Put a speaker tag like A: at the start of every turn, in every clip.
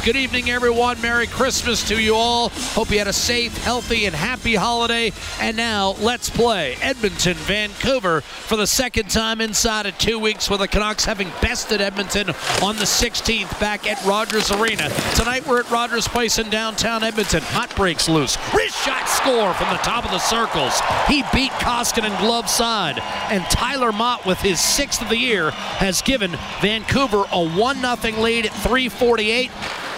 A: Good evening, everyone. Merry Christmas to you all. Hope you had a safe, healthy, and happy holiday. And now, let's play Edmonton, Vancouver for the second time inside of two weeks with the Canucks having bested Edmonton on the 16th back at Rogers Arena. Tonight, we're at Rogers Place in downtown Edmonton. Hot breaks loose. Wrist shot score from the top of the circles. He beat Koskinen glove side. And Tyler Motte, with his sixth of the year, has given Vancouver a 1 0 lead at 348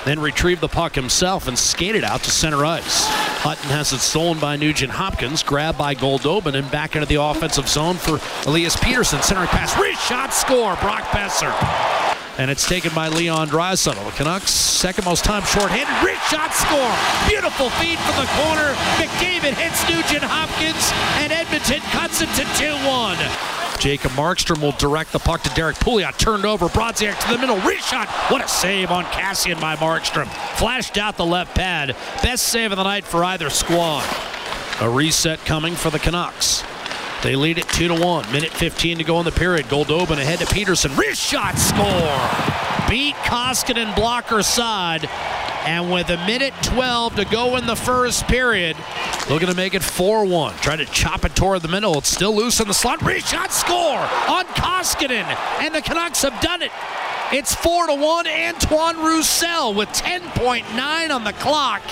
A: then retrieved the puck himself and skated out to center ice. Hutton has it stolen by Nugent Hopkins, grabbed by Goldobin, and back into the offensive zone for Elias Pettersson. Centering pass, wrist shot, score, Brock Boeser. And it's taken by Leon Draisaitl. The Canucks, second most time short-handed, wrist shot, score. Beautiful feed from the corner. McDavid hits Nugent Hopkins, and Edmonton cuts it to 2-1. Jacob Markstrom will direct the puck to Derrick Pouliot. Turned over, Brodziak to the middle. Wrist shot. What a save on Kassian by Markstrom. Flashed out the left pad. Best save of the night for either squad. A reset coming for the Canucks. They lead it 2 to 1. Minute 15 to go in the period. Goldobin ahead to Pettersson. Wrist shot score. Beat Koskinen blocker side. And with a minute 12 to go in the first period, looking to make it 4 1. Trying to chop it toward the middle. It's still loose in the slot. Wrist shot score on Koskinen. And the Canucks have done it. It's 4-1. Antoine Roussel with 10.9 on the clock.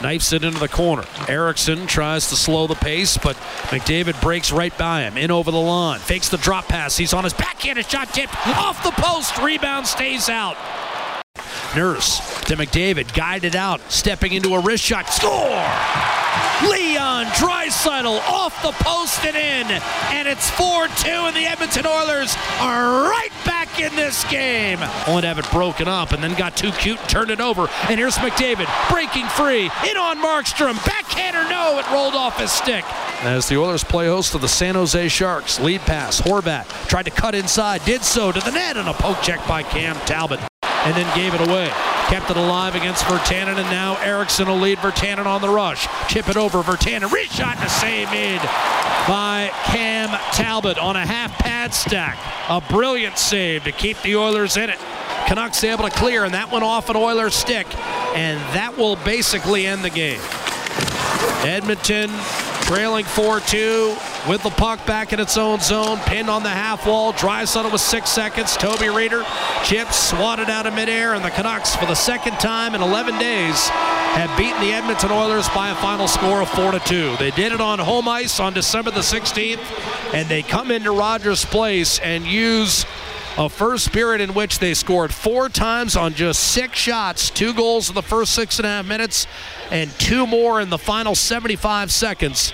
A: Knifes it into the corner. Eriksson tries to slow the pace, but McDavid breaks right by him. In over the line. Fakes the drop pass. He's on his backhanded shot tipped off the post. Rebound stays out. Nurse to McDavid, guided out, stepping into a wrist shot. Score! Leon Draisaitl off the post and in, and it's 4-2, and the Edmonton Oilers are right back in this game. Only to have it broken up, and then got too cute and turned it over. And here's McDavid breaking free, in on Markstrom, backhander, no, it rolled off his stick. As the Oilers play host to the San Jose Sharks, lead pass, Horvat tried to cut inside, did so to the net, and a poke check by Cam Talbot and then gave it away. Kept it alive against Virtanen, and now Eriksson will lead Virtanen on the rush. Chip it over, Virtanen, reach shot and a save made by Cam Talbot on a half pad stack. A brilliant save to keep the Oilers in it. Canucks able to clear, and that went off an Oilers stick, and that will basically end the game. Edmonton trailing 4-2 with the puck back in its own zone, pinned on the half wall. Draisaitl with six seconds. Toby Rieder chips swatted out of midair, and the Canucks, for the second time in 11 days, have beaten the Edmonton Oilers by a final score of four to two. They did it on home ice on December the 16th, and they come into Rogers Place and use a first period in which they scored four times on just six shots, two goals in the first six and a half minutes, and two more in the final 75 seconds